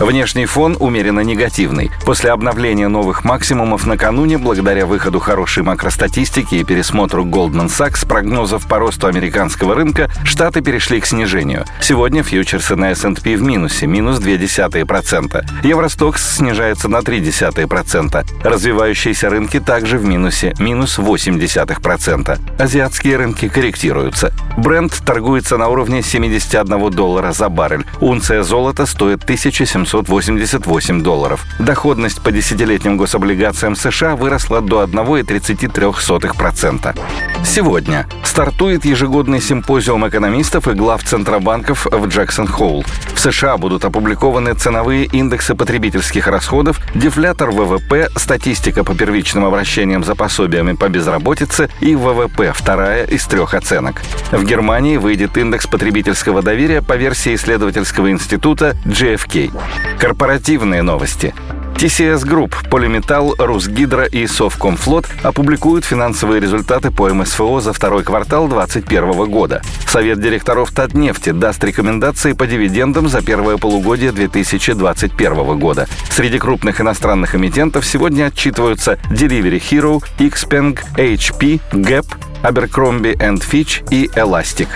Внешний фон умеренно негативный. После обновления новых максимумов накануне, благодаря выходу хорошей макростатистики и пересмотру Goldman Sachs прогнозов по росту американского рынка, Штаты перешли к снижению. Сегодня фьючерсы на S&P в минусе, минус 0,2%. Евростокс снижается на 0,3%. Развивающиеся рынки также в минусе, минус 0,8%. Азиатские рынки корректируются. Бренд торгуется на уровне 71 доллара за баррель. Унция золота стоит 1700 788 долларов. Доходность по десятилетним гособлигациям США выросла до 1,33%. Сегодня стартует ежегодный симпозиум экономистов и глав центробанков в Джексон-Холл. США будут опубликованы ценовые индексы потребительских расходов, дефлятор ВВП, статистика по первичным обращениям за пособиями по безработице и ВВП, вторая из трех оценок. В Германии выйдет индекс потребительского доверия по версии исследовательского института GFK. Корпоративные новости. TCS Group, Полиметалл, Русгидро и Совкомфлот опубликуют финансовые результаты по МСФО за второй квартал 2021 года. Совет директоров Татнефти даст рекомендации по дивидендам за первое полугодие 2021 года. Среди крупных иностранных эмитентов сегодня отчитываются Delivery Hero, Xpeng, HP, Gap, Abercrombie Fitch и Elastic.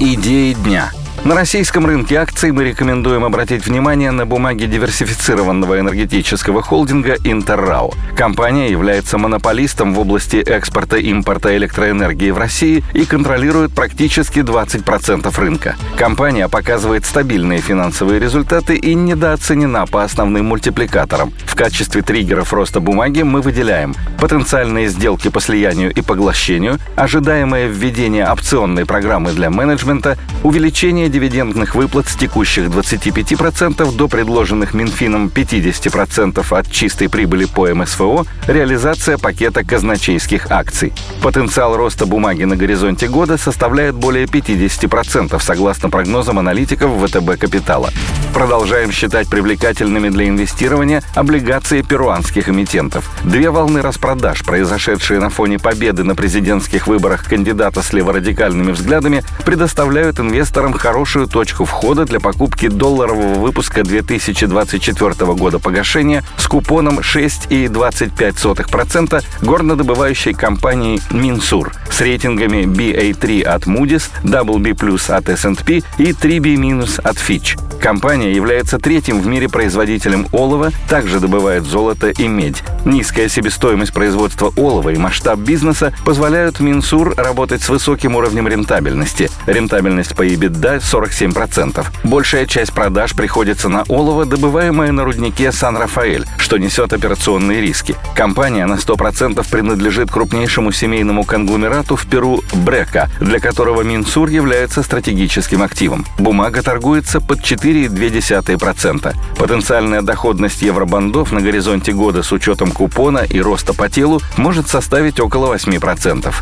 Идеи дня – на российском рынке акций мы рекомендуем обратить внимание на бумаги диверсифицированного энергетического холдинга «Интеррау». Компания является монополистом в области экспорта и импорта электроэнергии в России и контролирует практически 20% рынка. Компания показывает стабильные финансовые результаты и недооценена по основным мультипликаторам. В качестве триггеров роста бумаги мы выделяем потенциальные сделки по слиянию и поглощению, ожидаемое введение опционной программы для менеджмента, увеличение дивидендных выплат с текущих 25% до предложенных Минфином 50% от чистой прибыли по МСФО, реализация пакета казначейских акций. Потенциал роста бумаги на горизонте года составляет более 50%, согласно прогнозам аналитиков ВТБ Капитала. Продолжаем считать привлекательными для инвестирования облигации перуанских эмитентов. Две волны распродаж, произошедшие на фоне победы на президентских выборах кандидата с леворадикальными взглядами, предоставляют инвесторам хороший хорошую точку входа для покупки долларового выпуска 2024 года погашения с купоном 6,25% горнодобывающей компании Минсур с рейтингами BA3 от Moody's, WB+, от S&P и 3B- от Fitch. Компания является третьим в мире производителем олова, также добывает золото и медь. Низкая себестоимость производства олова и масштаб бизнеса позволяют Минсур работать с высоким уровнем рентабельности. Рентабельность по EBITDA 47%. Большая часть продаж приходится на олово, добываемое на руднике Сан-Рафаэль, что несет операционные риски. Компания на 100% принадлежит крупнейшему семейному конгломерату в Перу Брека, для которого Минсур является стратегическим активом. Бумага торгуется под 4,2%. Потенциальная доходность евробандов на горизонте года с учетом купона и роста по телу может составить около 8%.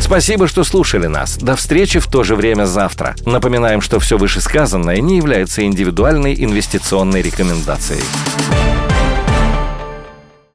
Спасибо, что слушали нас. До встречи в то же время завтра. Напоминаем, что все вышесказанное не является индивидуальной инвестиционной рекомендацией.